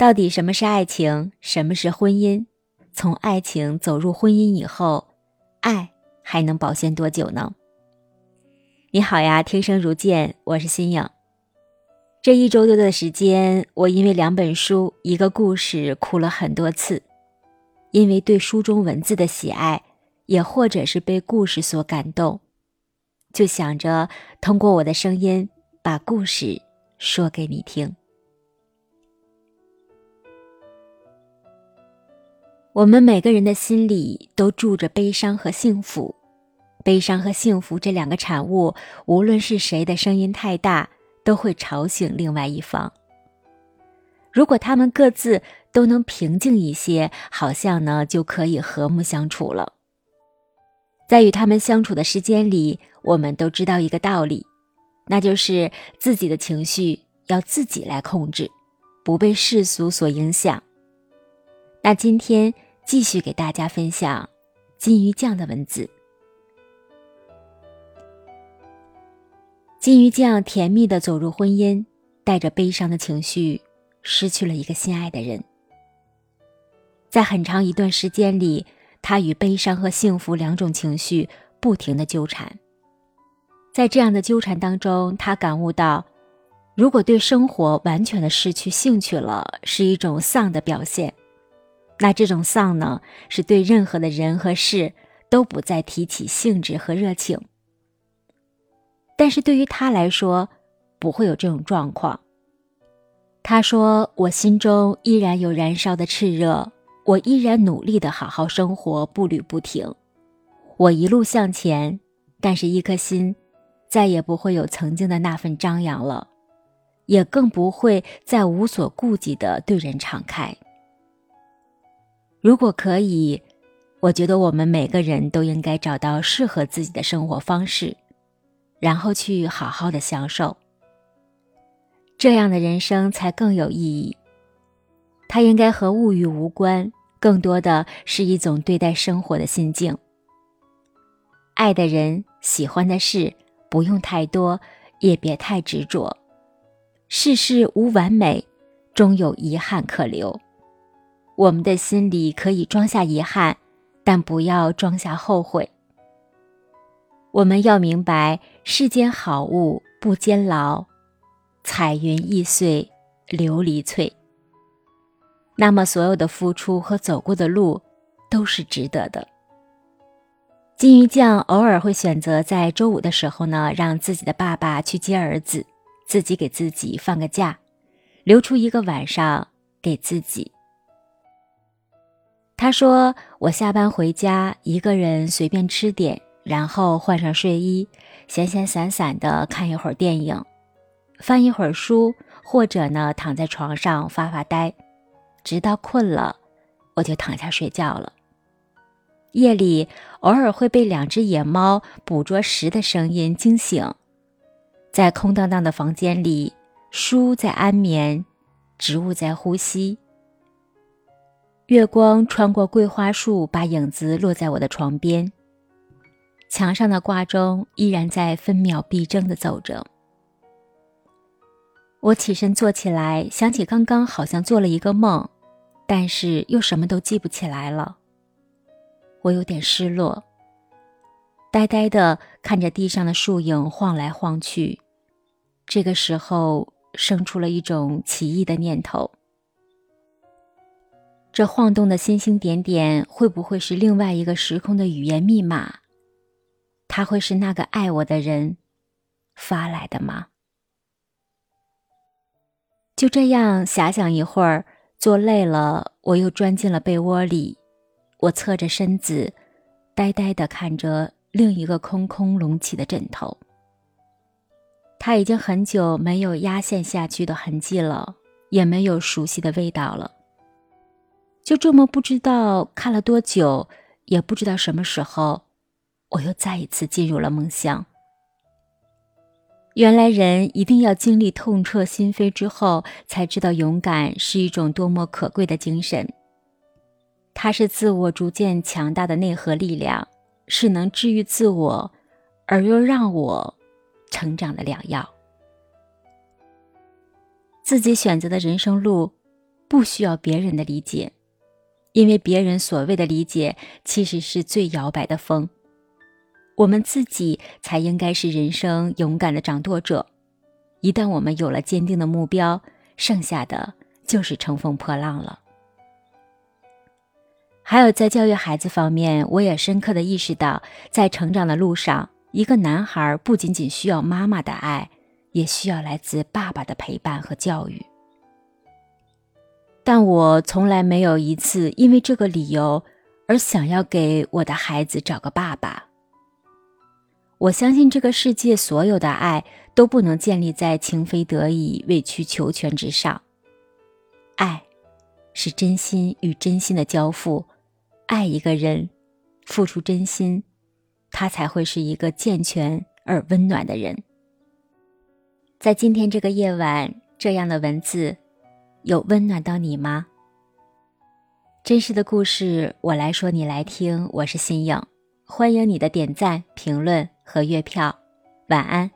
到底什么是爱情？什么是婚姻？从爱情走入婚姻以后，爱还能保鲜多久呢？你好呀，听声如见，我是新颖。这一周多的时间，我因为两本书、一个故事哭了很多次，因为对书中文字的喜爱，也或者是被故事所感动，就想着通过我的声音把故事说给你听。我们每个人的心里都住着悲伤和幸福，悲伤和幸福这两个产物，无论是谁的声音太大，都会吵醒另外一方。如果他们各自都能平静一些，好像呢就可以和睦相处了。在与他们相处的时间里，我们都知道一个道理，那就是自己的情绪要自己来控制，不被世俗所影响。那今天继续给大家分享金鱼酱的文字。金鱼酱甜蜜的走入婚姻，带着悲伤的情绪，失去了一个心爱的人。在很长一段时间里，他与悲伤和幸福两种情绪不停的纠缠。在这样的纠缠当中，他感悟到，如果对生活完全的失去兴趣了，是一种丧的表现。那这种丧呢，是对任何的人和事都不再提起兴致和热情。但是对于他来说，不会有这种状况。他说：“我心中依然有燃烧的炽热，我依然努力的好好生活，步履不停。我一路向前，但是一颗心再也不会有曾经的那份张扬了，也更不会再无所顾忌的对人敞开。”如果可以，我觉得我们每个人都应该找到适合自己的生活方式，然后去好好的享受。这样的人生才更有意义。它应该和物欲无关，更多的是一种对待生活的心境。爱的人，喜欢的事，不用太多，也别太执着。世事无完美，终有遗憾可留。我们的心里可以装下遗憾，但不要装下后悔。我们要明白，世间好物不坚牢，彩云易碎琉璃脆。那么，所有的付出和走过的路都是值得的。金鱼酱偶尔会选择在周五的时候呢，让自己的爸爸去接儿子，自己给自己放个假，留出一个晚上给自己。他说：“我下班回家，一个人随便吃点，然后换上睡衣，闲闲散散的看一会儿电影，翻一会儿书，或者呢躺在床上发发呆，直到困了，我就躺下睡觉了。夜里偶尔会被两只野猫捕捉食的声音惊醒，在空荡荡的房间里，书在安眠，植物在呼吸。”月光穿过桂花树，把影子落在我的床边。墙上的挂钟依然在分秒必争的走着。我起身坐起来，想起刚刚好像做了一个梦，但是又什么都记不起来了。我有点失落，呆呆的看着地上的树影晃来晃去。这个时候，生出了一种奇异的念头。这晃动的星星点点，会不会是另外一个时空的语言密码？它会是那个爱我的人发来的吗？就这样遐想一会儿，坐累了，我又钻进了被窝里。我侧着身子，呆呆的看着另一个空空隆起的枕头。它已经很久没有压线下去的痕迹了，也没有熟悉的味道了。就这么不知道看了多久，也不知道什么时候，我又再一次进入了梦乡。原来人一定要经历痛彻心扉之后，才知道勇敢是一种多么可贵的精神。它是自我逐渐强大的内核力量，是能治愈自我，而又让我成长的良药。自己选择的人生路。不需要别人的理解，因为别人所谓的理解其实是最摇摆的风。我们自己才应该是人生勇敢的掌舵者。一旦我们有了坚定的目标，剩下的就是乘风破浪了。还有在教育孩子方面，我也深刻的意识到，在成长的路上，一个男孩不仅仅需要妈妈的爱，也需要来自爸爸的陪伴和教育。但我从来没有一次因为这个理由而想要给我的孩子找个爸爸。我相信这个世界所有的爱都不能建立在情非得已、委曲求全之上。爱，是真心与真心的交付。爱一个人，付出真心，他才会是一个健全而温暖的人。在今天这个夜晚，这样的文字，有温暖到你吗？真实的故事，我来说，你来听。我是新颖，欢迎你的点赞、评论。和月票，晚安。